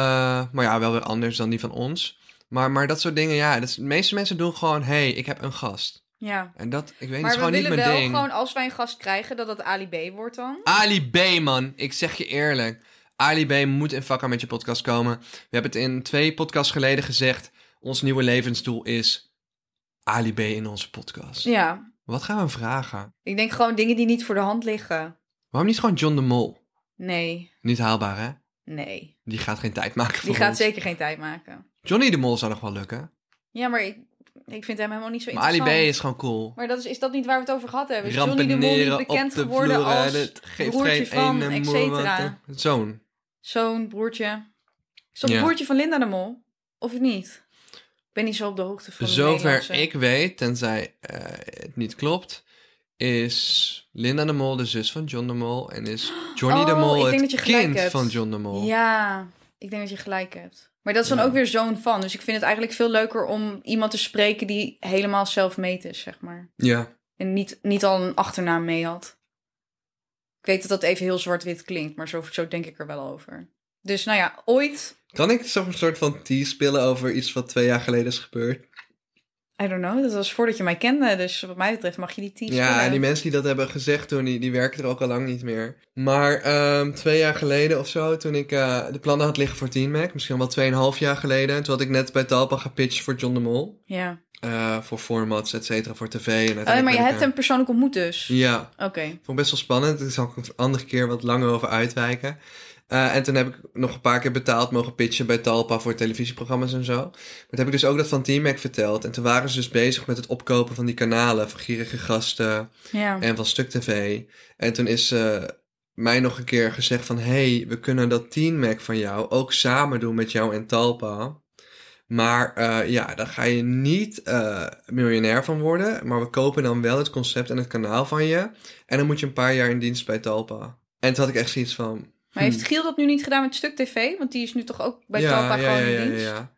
maar ja, wel weer anders dan die van ons. Maar, maar dat soort dingen, ja. Dat is- de meeste mensen doen gewoon, hey, ik heb een gast. ja. En dat, ik weet Maar is we gewoon niet willen mijn wel ding. gewoon, als wij een gast krijgen, dat dat Ali B wordt dan. Ali B, man. Ik zeg je eerlijk. Ali B moet in Vakka met je podcast komen. We hebben het in twee podcasts geleden gezegd. Ons nieuwe levensdoel is Ali B in onze podcast. Ja. Wat gaan we vragen? Ik denk gewoon dingen die niet voor de hand liggen. Waarom niet gewoon John de Mol? Nee. Niet haalbaar, hè? Nee. Die gaat geen tijd maken voor Die gaat ons. zeker geen tijd maken. Johnny de Mol zou nog wel lukken. Ja, maar ik, ik vind hem helemaal niet zo Maar Ali B interessant. is gewoon cool. Maar dat is, is dat niet waar we het over gehad hebben? Is Johnny de Mol niet op bekend de geworden vloer. als Het geeft broertje geen van, et cetera? wat- Zoon. Zo'n broertje? Is dat Ja. het broertje van Linda de Mol? Of niet? Ik ben niet zo op de hoogte van de Zover Nederlandse. ik weet, tenzij eh, het niet klopt, is Linda de Mol de zus van John de Mol. En is Johnny de Oh, Mol denk het dat je gelijk kind hebt. van John de Mol. Ja, ik denk dat je gelijk hebt. Maar dat is dan Ja. ook weer zo'n van. Dus ik vind het eigenlijk veel leuker om iemand te spreken die helemaal self-made is, zeg maar. Ja. En niet, niet al een achternaam mee had. Ik weet dat dat even heel zwart-wit klinkt, maar zo, zo denk ik er wel over. Dus nou ja, ooit. Kan ik zo'n soort van tease spillen over iets wat twee jaar geleden is gebeurd? I don't know, dat was voordat je mij kende. Dus wat mij betreft mag je die tease Ja, en die mensen die dat hebben gezegd toen, die, die werken er ook al lang niet meer. Maar ehm, twee jaar geleden of zo, toen ik eh, de plannen had liggen voor Teen Mac, misschien wel tweeënhalf jaar geleden, toen had ik net bij Talpa gepitcht voor John de Mol. Ja. eh, voor formats, et cetera, voor tv. En Oh, maar je ik hebt hem persoonlijk ontmoet dus? Ja, Oké. vond ik best wel spannend. Daar zal ik een andere keer wat langer over uitwijken. Eh, en toen heb ik nog een paar keer betaald mogen pitchen bij Talpa voor televisieprogramma's en zo. Maar toen heb ik dus ook dat van Team Mac verteld. En toen waren ze dus bezig met het opkopen van die kanalen van Gierige Gasten Ja. en van Stuk TV. En toen is eh, mij nog een keer gezegd van... hey, we kunnen dat Team Mac van jou ook samen doen met jou en Talpa. Maar eh, ja, daar ga je niet miljonair van worden. Maar we kopen dan wel het concept en het kanaal van je. En dan moet je een paar jaar in dienst bij Talpa. En toen had ik echt zoiets van... Maar heeft Giel dat nu niet gedaan met Stuk TV? Want die is nu toch ook bij ja, Talpa ja, gewoon ja, in ja, dienst? ja.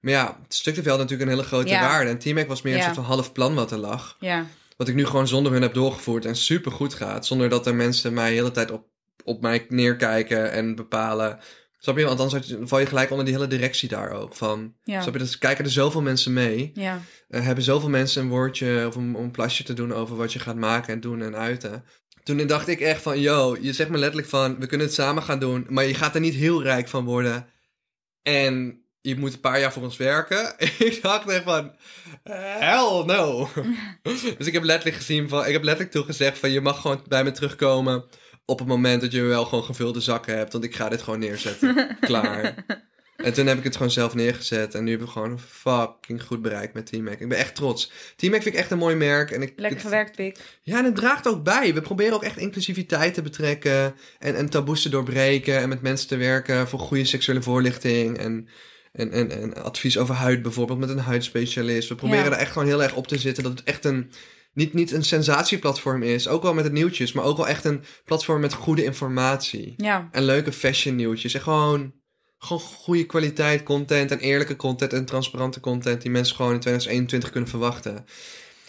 Maar ja, het Stuk TV had natuurlijk een hele grote waarde. En Team Mac was meer een soort van half plan wat er lag. Ja. Wat ik nu gewoon zonder hun heb doorgevoerd en super goed gaat. Zonder dat er mensen mij de hele tijd op, op mij neerkijken en bepalen. Snap je? Want anders val je gelijk onder die hele directie daar ook. Van, Ja. Snap je? Dus kijken er zoveel mensen mee. Ja. Eh, hebben zoveel mensen een woordje of een, een plasje te doen over wat je gaat maken en doen en uiten. Toen dacht ik echt van, yo, je zegt me letterlijk van, we kunnen het samen gaan doen, maar je gaat er niet heel rijk van worden. En je moet een paar jaar voor ons werken. <laughs> ik dacht echt van, hell no. <laughs> dus ik heb letterlijk gezien van, ik heb letterlijk toegezegd van, je mag gewoon bij me terugkomen op het moment dat je wel gewoon gevulde zakken hebt, want ik ga dit gewoon neerzetten. <laughs> Klaar. En toen heb ik het gewoon zelf neergezet. En nu hebben we gewoon fucking goed bereik met Team Mac. Ik ben echt trots. Team Mac vind ik echt een mooi merk. En ik, Lekker het- gewerkt, Pik. Ja, en het draagt ook bij. We proberen ook echt inclusiviteit te betrekken. En, en taboes te doorbreken. En met mensen te werken voor goede seksuele voorlichting. En, en, en, en advies over huid bijvoorbeeld met een huidspecialist. We proberen Ja. er echt gewoon heel erg op te zitten. Dat het echt een... Niet, niet een sensatieplatform is. Ook wel met het nieuwtjes. Maar ook wel echt een platform met goede informatie. Ja. En leuke fashion nieuwtjes. En gewoon, gewoon goede kwaliteit content en eerlijke content en transparante content die mensen gewoon in 2021 kunnen verwachten.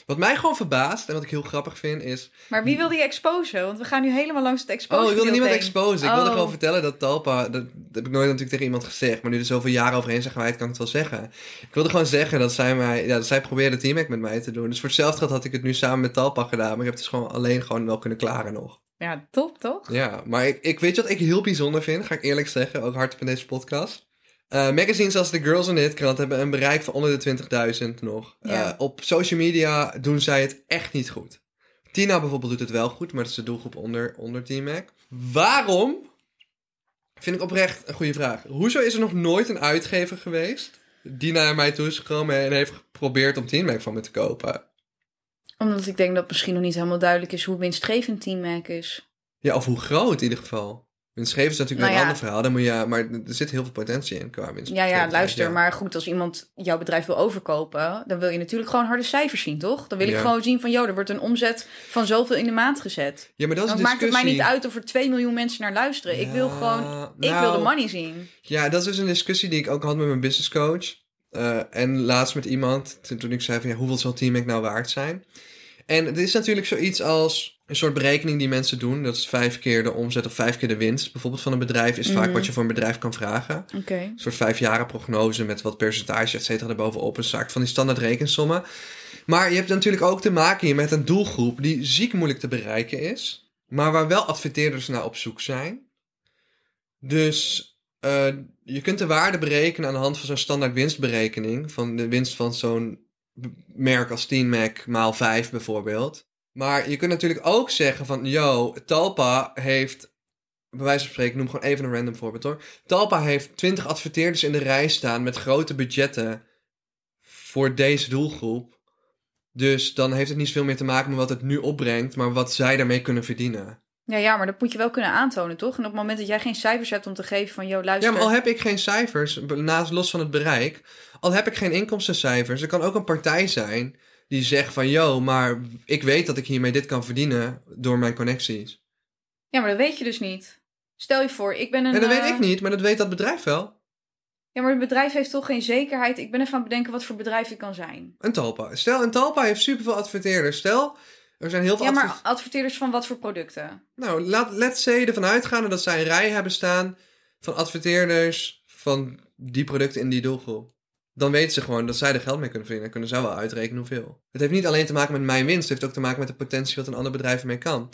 Wat mij gewoon verbaast en wat ik heel grappig vind is... Maar wie wilde je exposen? Want we gaan nu helemaal langs het exposen. Oh, ik wilde niemand exposen. Ik wilde Oh. gewoon vertellen dat Talpa... Dat, heb ik nooit natuurlijk tegen iemand gezegd. Maar nu er zoveel jaren overheen zijn gewijd, kan ik het wel zeggen. Ik wilde gewoon zeggen dat zij mij... Ja, dat zij probeerde Team met mij te doen. Dus voor hetzelfde geld had ik het nu samen met Talpa gedaan. Maar ik heb het dus gewoon alleen gewoon wel kunnen klaren nog. Ja, top, toch? Ja, maar ik, ik weet je wat ik heel bijzonder vind, ga ik eerlijk zeggen, ook hardop in deze podcast. Eh, magazines als de Girls in It krant hebben een bereik van onder de 20.000 nog. Ja. Eh, op social media doen zij het echt niet goed. Tina bijvoorbeeld doet het wel goed, maar dat is de doelgroep onder, onder Team Mac. Waarom? Vind ik oprecht een goede vraag. Hoezo is er nog nooit een uitgever geweest die naar mij toe is gekomen en heeft geprobeerd om Team Mac van me te kopen? Omdat ik denk dat misschien nog niet helemaal duidelijk is hoe winstgevend Team Mac is. Ja, of hoe groot in ieder geval. Winstgevend is natuurlijk Nou een ja. ander verhaal. Dan moet je, maar er zit heel veel potentie in qua winst. Ja, ja, luister, Ja. maar goed, als iemand jouw bedrijf wil overkopen, dan wil je natuurlijk gewoon harde cijfers zien, toch? Dan wil ik gewoon zien van, joh, er wordt een omzet van zoveel in de maand gezet. Ja, maar dat is Dan maakt het mij niet uit of er 2 miljoen mensen naar luisteren. Ik wil gewoon, ik nou, wil de money zien. Ja, dat is dus een discussie die ik ook had met mijn business coach. Eh, en laatst met iemand, toen, toen ik zei van ja, hoeveel zal Team Mac nou waard zijn? En het is natuurlijk zoiets als een soort berekening die mensen doen. Dat is vijf keer de omzet of vijf keer de winst. Bijvoorbeeld van een bedrijf is vaak Mhm. wat je voor een bedrijf kan vragen. Een soort vijfjaren prognose met wat percentage, et cetera, erbovenop. Een zaak van die standaard rekensommen. Maar je hebt natuurlijk ook te maken hier met een doelgroep die ziek moeilijk te bereiken is. Maar waar wel adverteerders naar op zoek zijn. Dus eh, je kunt de waarde berekenen aan de hand van zo'n standaard winstberekening. Van de winst van zo'n merk als 10 Mac maal 5 bijvoorbeeld. Maar je kunt natuurlijk ook zeggen van, yo, Talpa heeft, bij wijze van spreken, noem gewoon even een random voorbeeld hoor. Talpa heeft 20 adverteerders in de rij staan met grote budgetten voor deze doelgroep. Dus dan heeft het niet zoveel meer te maken met wat het nu opbrengt, maar wat zij daarmee kunnen verdienen. Ja, ja, maar dat moet je wel kunnen aantonen, toch? En op het moment dat jij geen cijfers hebt om te geven van, joh, Ja, luister... maar al heb ik geen cijfers, naast los van het bereik, al heb ik geen inkomstencijfers, er kan ook een partij zijn die zegt van, yo, maar ik weet dat ik hiermee dit kan verdienen door mijn connecties. Ja, maar dat weet je dus niet. Stel je voor, ik ben een... En dat weet eh, ik niet, maar dat weet dat bedrijf wel. Ja, maar het bedrijf heeft toch geen zekerheid. Ik ben even aan het bedenken wat voor bedrijf ik kan zijn. Een Talpa. Stel, een Talpa heeft superveel adverteerders. Stel, er zijn heel veel Ja, maar adver- adverteerders van wat voor producten? Nou, laat, let's say ervan uitgaande dat zij een rij hebben staan van adverteerders van die producten in die doelgroep. Dan weten ze gewoon dat zij er geld mee kunnen verdienen. En kunnen zij wel uitrekenen hoeveel. Het heeft niet alleen te maken met mijn winst. Het heeft ook te maken met de potentie wat een ander bedrijf ermee kan.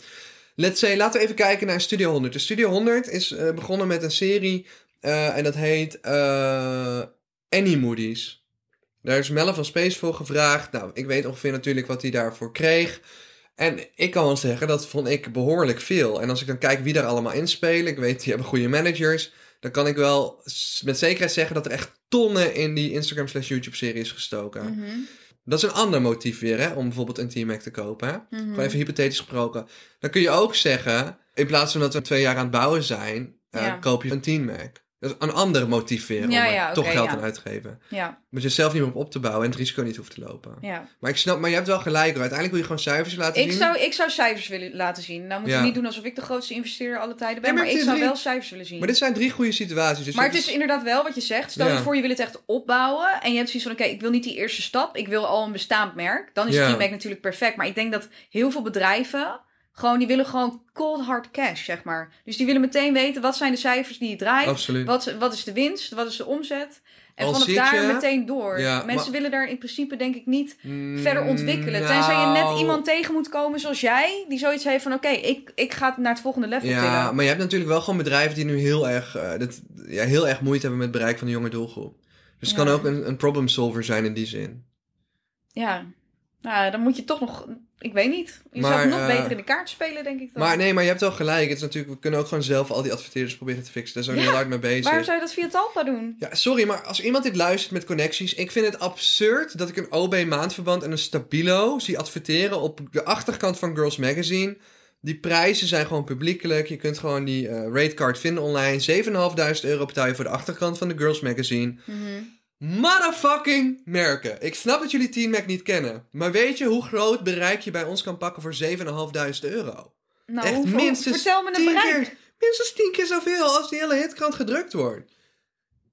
Let's say, laten we even kijken naar Studio 100. De Studio 100 is eh, begonnen met een serie eh, en dat heet eh Annie Moody's. Daar is Melle van Space voor gevraagd. Nou, ik weet ongeveer natuurlijk wat hij daarvoor kreeg. En ik kan wel zeggen, dat vond ik behoorlijk veel. En als ik dan kijk wie daar allemaal in spelen, ik weet, die hebben goede managers. Dan kan ik wel met zekerheid zeggen dat er echt tonnen in die Instagram slash YouTube serie is gestoken. Mhm. Dat is een ander motief weer, hè, om bijvoorbeeld een T-Mac te kopen. Hè? Mhm. Gewoon even hypothetisch gesproken. Dan kun je ook zeggen, in plaats van dat we twee jaar aan het bouwen zijn, eh, Ja. koop je een T-Mac. Dat is een ander motief weer om Ja, toch geld ja. aan uit te geven. Ja, Moet je zelf niet meer op op te bouwen en het risico niet hoeft te lopen. ja. Maar ik snap, maar je hebt wel gelijk hoor. Uiteindelijk wil je gewoon cijfers laten Ik zien. zou, ik zou cijfers willen laten zien. Nou moet je niet doen alsof ik de grootste investeerder alle tijden ben. Maar het ik zou drie- wel cijfers willen zien. Maar dit zijn drie goede situaties. Dus Maar het is inderdaad wel wat je zegt. Stel je voor, je wil het echt opbouwen. En je hebt zoiets van, oké, ik wil niet die eerste stap. Ik wil al een bestaand merk. Dan is Ja. Teammac natuurlijk perfect. Maar ik denk dat heel veel bedrijven... Gewoon, die willen gewoon cold hard cash, zeg maar. Dus die willen meteen weten, wat zijn de cijfers die je draait? Absoluut. Wat, wat is de winst? Wat is de omzet? En Al vanaf daar meteen door. Ja, Mensen maar- willen daar in principe denk ik niet Mm, verder ontwikkelen. Tenzij je nou, net iemand tegen moet komen zoals jij... die zoiets heeft van, oké, ik, ik ga naar het volgende level Ja, tillen. maar je hebt natuurlijk wel gewoon bedrijven die nu heel erg, eh, dat, ja, heel erg moeite hebben met het bereik van de jonge doelgroep. Dus het Ja. kan ook een, een problem solver zijn in die zin. Ja, nou, dan moet je toch nog... Ik weet niet. Je Maar, zou het nog eh, beter in de kaart spelen, denk ik dan. Maar nee, maar je hebt wel gelijk. Het is natuurlijk, we kunnen ook gewoon zelf al die adverteerders proberen te fixen. Daar zijn we Ja, heel hard mee bezig. Waarom zou je dat via Talpa doen? Ja, sorry, maar als iemand dit luistert met connecties, ik vind het absurd dat ik een OB maandverband en een Stabilo zie adverteren op de achterkant van Girls Magazine. Die prijzen zijn gewoon publiekelijk. Je kunt gewoon die eh ratecard vinden online. 7.500 euro betaal je voor de achterkant van de Girls Magazine. Mhm. Motherfucking merken. Ik snap dat jullie Team Mac niet kennen. Maar weet je hoe groot bereik je bij ons kan pakken voor 7.500 euro? Nou, Echt hoeveel- minstens Vertel me een 10 bereik. keer, minstens 10 keer zoveel als die hele hitkrant gedrukt wordt.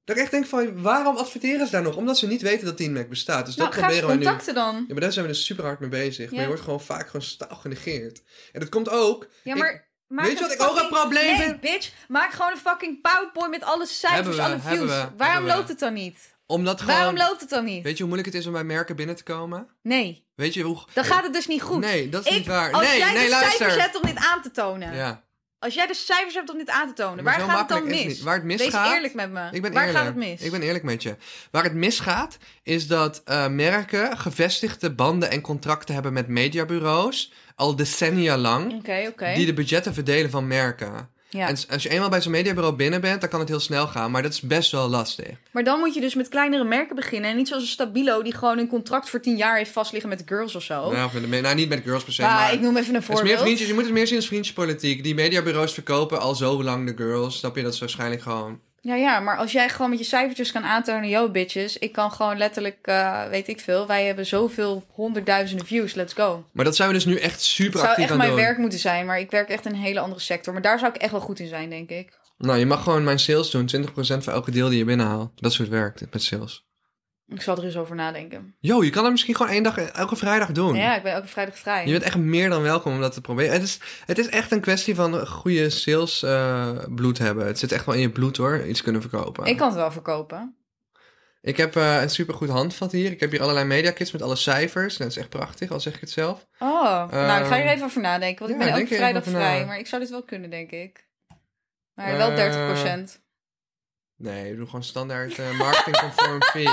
Dat ik echt denk van, waarom adverteren ze daar nog? Omdat ze niet weten dat Team Mac bestaat. Dus Nou, dat eens proberen we nu. contacten dan. Ja, maar daar zijn we dus super hard mee bezig. Maar je wordt gewoon vaak gewoon staal genegeerd. En dat komt ook... Ja, ik- maar... maak Weet je wat ik ook een probleem nee, vind? bitch. Maak gewoon een fucking PowerPoint met alle cijfers, we, alle views. we, Waarom we. loopt het dan niet? Omdat gewoon... Waarom loopt het dan niet? Weet je hoe moeilijk het is om bij merken binnen te komen? Nee, Weet je hoe... dan gaat het dus niet goed. Nee, dat is Ik- niet waar. Als nee, jij nee, de luister. cijfers hebt om dit aan te tonen. Ja. Als jij de cijfers hebt om dit aan te tonen, Maar waar zo gaat het dan makkelijk is het mis? niet. Waar het misgaat- Wees eerlijk met me. Ik ben waar eerlijk. gaat het mis? Ik ben eerlijk met je. Waar het misgaat, is dat eh, merken gevestigde banden en contracten hebben met mediabureaus. Al decennia lang. Oké, oké. Die de budgetten verdelen van merken. Ja. En als je eenmaal bij zo'n mediabureau binnen bent, dan kan het heel snel gaan. Maar dat is best wel lastig. Maar dan moet je dus met kleinere merken beginnen. En niet zoals een Stabilo die gewoon een contract voor tien jaar heeft vastliggen met de girls of zo. Nou, of met de me- nou, niet met girls per se, maar, maar... ik noem even een is meer voorbeeld. vriendjes, je moet het meer zien als vriendjespolitiek. Die mediabureaus verkopen al zo lang de girls. Snap je? Dat is waarschijnlijk gewoon... Ja, ja, maar als jij gewoon met je cijfertjes kan aantonen... Yo, bitches, ik kan gewoon letterlijk, eh, weet ik veel... Wij hebben zoveel honderdduizenden views, let's go. Maar dat zijn we dus nu echt Het super zou actief echt aan mijn doen. werk moeten zijn, maar ik werk echt in een hele andere sector. Maar daar zou ik echt wel goed in zijn, denk ik. Nou, je mag gewoon mijn sales doen. 20% voor elke deal die je binnenhaalt. Dat het werkt met sales. Ik zal er eens over nadenken. Yo, je kan dat misschien gewoon één dag, elke vrijdag doen. Ja, ik ben elke vrijdag vrij. Je bent echt meer dan welkom om dat te proberen. Het is, het is echt een kwestie van goede sales eh, bloed hebben. Het zit echt wel in je bloed hoor, iets kunnen verkopen. Ik kan het wel verkopen. Ik heb eh, een supergoed handvat hier. Ik heb hier allerlei mediakits met alle cijfers. Dat is echt prachtig, al zeg ik het zelf. Oh, nou, ik ga hier Ehm, even over nadenken. Want ik ben elke vrijdag vrij. na. Maar ik zou dit wel kunnen, denk ik. Maar wel Eh, 30%. Nee, doe gewoon standaard eh marketingconform fee.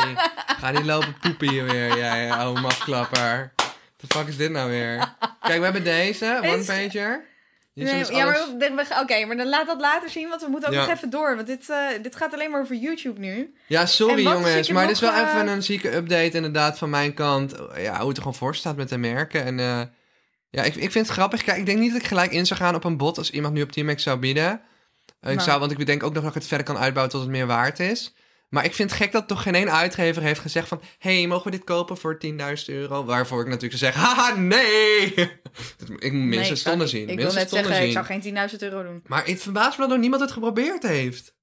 Ga niet lopen poepen hier weer, jij oude mafklapper. What the fuck is dit nou weer? Kijk, we hebben deze, one Is- pager. Hier Nee, ja, maar oké, maar dan laat dat later zien, want we moeten ook Ja. nog even door. Want dit, eh, dit gaat alleen maar over YouTube nu. Ja, sorry jongens, maar dit is wel eh, even een zieke update inderdaad van mijn kant. Ja, hoe het er gewoon voor staat met de merken. En eh, ja, ik, ik vind het grappig. Kijk, ik denk niet dat ik gelijk in zou gaan op een bot als iemand nu op Teammax zou bieden. Ik zou, want ik denk ook nog dat ik het verder kan uitbouwen tot het meer waard is. Maar ik vind het gek dat toch geen één uitgever heeft gezegd van... hey, mogen we dit kopen voor 10.000 euro? Waarvoor ik natuurlijk zou zeggen, <laughs> haha, nee! <laughs> ik moet minstens ik stonden zien. Ik wil net zeggen, ik zien. zou geen 10.000 euro doen. Maar het verbaast me dat nog niemand het geprobeerd heeft.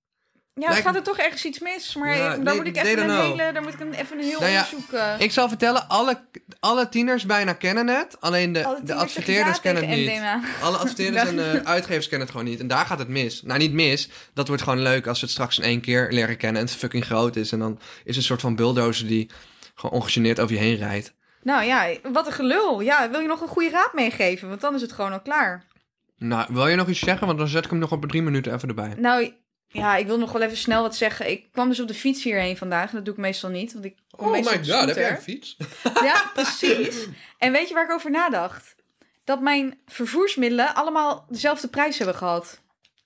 Ja, Lijkt- gaat er toch ergens iets mis? Maar Ja, dan nee, moet ik even een know. hele, dan moet ik een, even een heel Nou ja, onderzoek. eh, Ik zal vertellen, alle, alle tieners bijna kennen het. Alleen de, de adverteerders ja kennen het niet. MDMA. Alle adverteerders <laughs> en eh, uitgevers kennen het gewoon niet. En daar gaat het mis. Nou, niet mis. Dat wordt gewoon leuk als we het straks in één keer leren kennen. En het fucking groot is. En dan is het een soort van bulldozer die gewoon ongegeneerd over je heen rijdt. Nou ja, wat een gelul. Ja, wil je nog een goede raad meegeven? Want dan is het gewoon al klaar. Nou, wil je nog iets zeggen? Want dan zet ik hem nog op drie minuten even erbij. Nou, ja, ik wil nog wel even snel wat zeggen. Ik kwam dus op de fiets hierheen vandaag. En dat doe ik meestal niet, want ik kom Oh meestal op de scooter. fiets? <laughs> Ja, precies. En weet je waar ik over nadacht? Dat mijn vervoersmiddelen allemaal dezelfde prijs hebben gehad.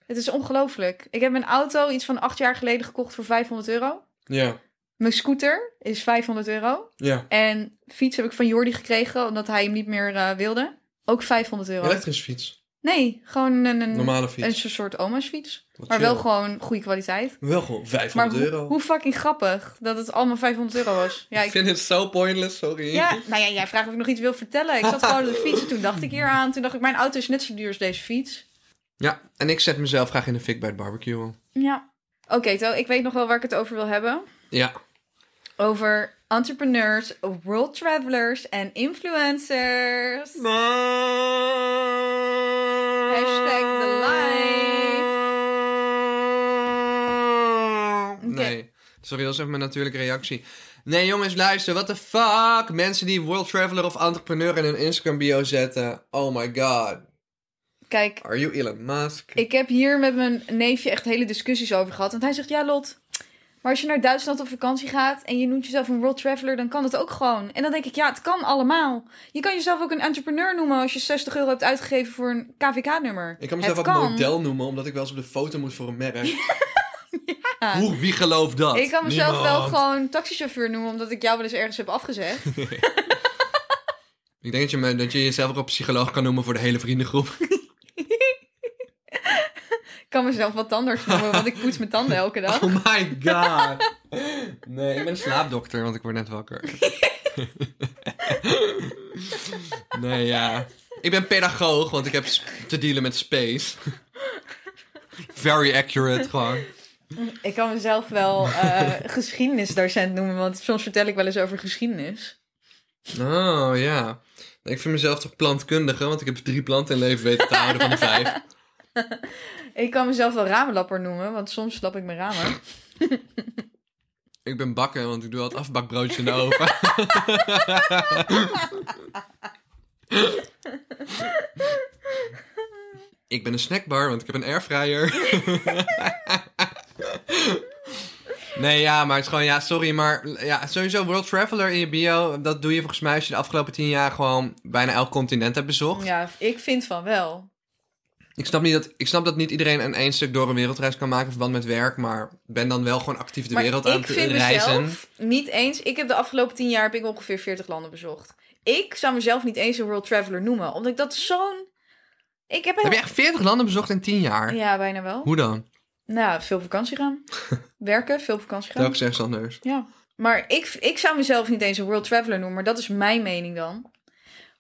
Het is ongelooflijk. Ik heb mijn auto iets van acht jaar geleden gekocht voor 500 euro. Ja, Mijn scooter is 500 euro. ja. En fiets heb ik van Jordi gekregen, omdat hij hem niet meer eh, wilde. Ook 500 euro. Elektrische fiets. Nee, gewoon een, een, Normale een fiets. soort oma's fiets. Wat Maar chill. wel gewoon goede kwaliteit. Wel gewoon Maar 500 hoe, euro. hoe fucking grappig dat het allemaal 500 euro was. Ja, Ik ik, vind het zo pointless, sorry. ja, nou ja, jij vraagt of ik nog iets wil vertellen. Ik zat gewoon op de fiets en toen dacht ik hier aan. Toen dacht ik, mijn auto is net zo duur als deze fiets. Ja, en ik zet mezelf graag in de fik bij het barbecuen. Ja. Oké, To, ik weet nog wel waar ik het over wil hebben. Ja. Over entrepreneurs, world travelers en influencers. Sorry, dat is even mijn natuurlijke reactie. Nee, jongens, luister. What the fuck? Mensen die world traveler of entrepreneur in hun Instagram bio zetten. Oh my god. Kijk, Are you Elon Musk? ik heb hier met mijn neefje echt hele discussies over gehad. Want hij zegt, ja Lot, maar als je naar Duitsland op vakantie gaat en je noemt jezelf een world traveler, dan kan het ook gewoon. En dan denk ik, ja, het kan allemaal. Je kan jezelf ook een entrepreneur noemen als je 60 euro hebt uitgegeven voor een KVK-nummer. Ik kan mezelf ook model noemen, omdat ik wel eens op de foto moet voor een merk. <laughs> Hoe, wie gelooft dat? Ik kan mezelf wel gewoon taxichauffeur noemen, omdat ik jou wel eens ergens heb afgezegd. <laughs> Ik denk dat je, me, dat je jezelf ook een psycholoog kan noemen voor de hele vriendengroep. Ik kan mezelf wat anders noemen, want ik poets mijn tanden elke dag. Oh my god. Nee, ik ben een <laughs> slaapdokter, want ik word net wakker. <laughs> Nee, ja. Ik ben pedagoog, want ik heb te dealen met space. Very accurate, gewoon. Ik kan mezelf wel eh, <laughs> geschiedenisdocent noemen, want soms vertel ik wel eens over geschiedenis. Oh, ja. Ik vind mezelf toch plantkundige, want ik heb drie planten in leven weten te houden van de vijf. <laughs> Ik kan mezelf wel ramenlapper noemen, want soms lap ik mijn ramen. <laughs> Ik ben bakken, want ik doe altijd afbakbroodjes in de oven. ik ben een snackbar, want ik heb een airfryer. Nee, ja, maar het is gewoon, ja, sorry, maar ja, sowieso World Traveler in je bio, dat doe je volgens mij als je de afgelopen tien jaar gewoon bijna elk continent hebt bezocht. Ja, ik vind van wel. Ik snap, niet dat, ik snap dat niet iedereen in één stuk door een wereldreis kan maken in verband met werk, maar ben dan wel gewoon actief de maar wereld ik aan het vind reizen. mezelf niet eens... Ik heb de afgelopen tien jaar heb ik ongeveer 40 landen bezocht. Ik zou mezelf niet eens een world traveler noemen, omdat ik dat zo'n... Ik heb, Heb je echt 40 landen bezocht in 10 jaar? Ja, bijna wel. Hoe dan? Nou, veel vakantie gaan. <laughs> Werken, veel vakantie gaan. Telkens ergens anders. Ja. Maar ik, ik zou mezelf niet eens een world traveler noemen, maar dat is mijn mening dan.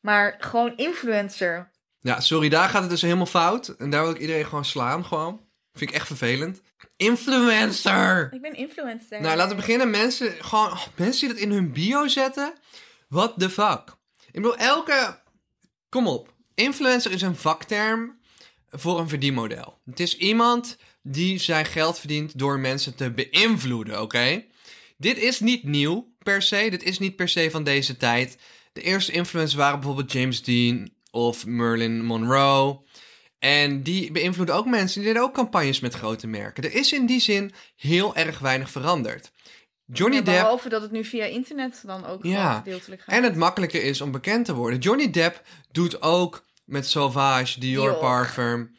Maar gewoon influencer. Ja, sorry, daar gaat het dus helemaal fout. En daar wil ik iedereen gewoon slaan, gewoon. Vind ik echt vervelend. Influencer! Ik ben influencer. Nou, laten we beginnen. Mensen, gewoon, oh, mensen die dat in hun bio zetten. What the fuck? Ik bedoel, elke... Kom op. Influencer is een vakterm voor een verdienmodel. Het is iemand die zijn geld verdient door mensen te beïnvloeden, oké? Dit is niet nieuw per se. Dit is niet per se van deze tijd. De eerste influencers waren bijvoorbeeld James Dean of Merlin Monroe. En die beïnvloeden ook mensen. Die deden ook campagnes met grote merken. Er is in die zin heel erg weinig veranderd. Johnny Ja, Depp behalve dat het nu via internet dan ook Ja. gedeeltelijk gaat. en het makkelijker is om bekend te worden. Johnny Depp doet ook met Sauvage, Dior Dior. Parfum.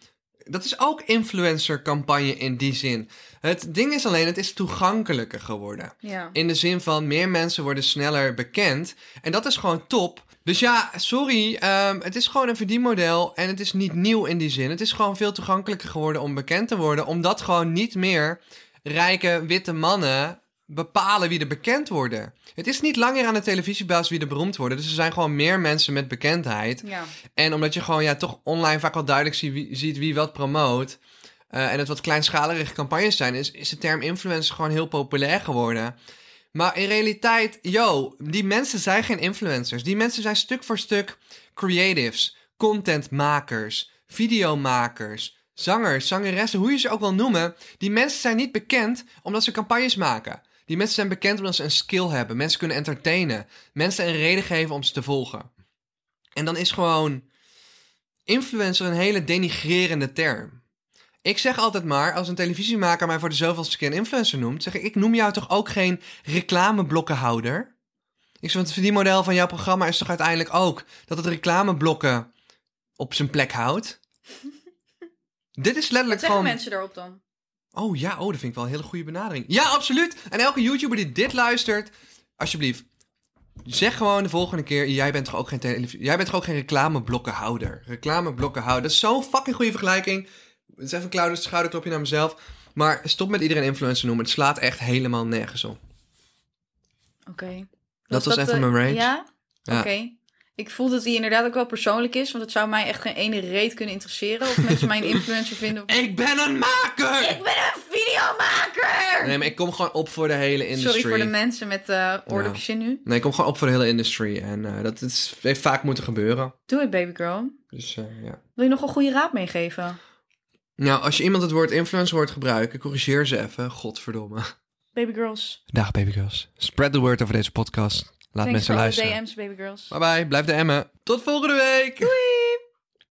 Dat is ook influencer-campagne in die zin. Het ding is alleen, het is toegankelijker geworden. Ja. In de zin van meer mensen worden sneller bekend. En dat is gewoon top. Dus ja, sorry. ehm, het is gewoon een verdienmodel. En het is niet nieuw in die zin. Het is gewoon veel toegankelijker geworden om bekend te worden. Omdat gewoon niet meer rijke witte mannen bepalen wie er bekend worden. Het is niet langer aan de televisiebaas wie er beroemd worden. Dus er zijn gewoon meer mensen met bekendheid. ja. En omdat je gewoon ja, toch online vaak wel duidelijk zie- wie- ziet wie wat promoot. eh, en het wat kleinschalige campagnes zijn, is, is de term influencer gewoon heel populair geworden. Maar in realiteit, yo, die mensen zijn geen influencers. Die mensen zijn stuk voor stuk creatives, contentmakers, videomakers, zangers, zangeressen, hoe je ze ook wil noemen. Die mensen zijn niet bekend omdat ze campagnes maken. Die mensen zijn bekend omdat ze een skill hebben. Mensen kunnen entertainen. Mensen een reden geven om ze te volgen. En dan is gewoon influencer een hele denigrerende term. Ik zeg altijd maar, als een televisiemaker mij voor de zoveelste keer een influencer noemt, zeg ik, ik noem jou toch ook geen reclameblokkenhouder? Ik zeg, want het verdienmodel van jouw programma is toch uiteindelijk ook dat het reclameblokken op zijn plek houdt? <laughs> Dit is Wat letterlijk zeggen gewoon... mensen daarop dan? Oh ja, oh, dat vind ik wel een hele goede benadering. Ja, absoluut. En elke YouTuber die dit luistert, alsjeblieft, zeg gewoon de volgende keer: jij bent toch ook geen, televisie- jij bent toch ook geen reclameblokkenhouder? Reclameblokkenhouder. Dat is zo'n fucking goede vergelijking. Het is even een klauw- schouderklopje naar mezelf. Maar stop met iedereen influencer noemen. Het slaat echt helemaal nergens op. Oké. Dat was even eh, mijn rage. Ja? Ja. Oké. Ik voel dat die inderdaad ook wel persoonlijk is, want het zou mij echt geen ene reet kunnen interesseren of mensen mij een influencer vinden. Of... Ik ben een maker! Ik ben een videomaker! Nee, maar ik kom gewoon op voor de hele industry. Sorry voor de mensen met eh oordopjes in nu. Nee, ik kom gewoon op voor de hele industry. En eh, dat is, heeft vaak moeten gebeuren. Doe het, baby girl. Dus eh, ja. Wil je nog een goede raad meegeven? Nou, als je iemand het woord influencer hoort gebruiken, corrigeer ze even. Godverdomme. Baby girls. Dag babygirls. Spread the word over deze podcast. Laat Thanks mensen luisteren. DM's, baby girls. Bye bye, blijf de emmen. Tot volgende week! Doei!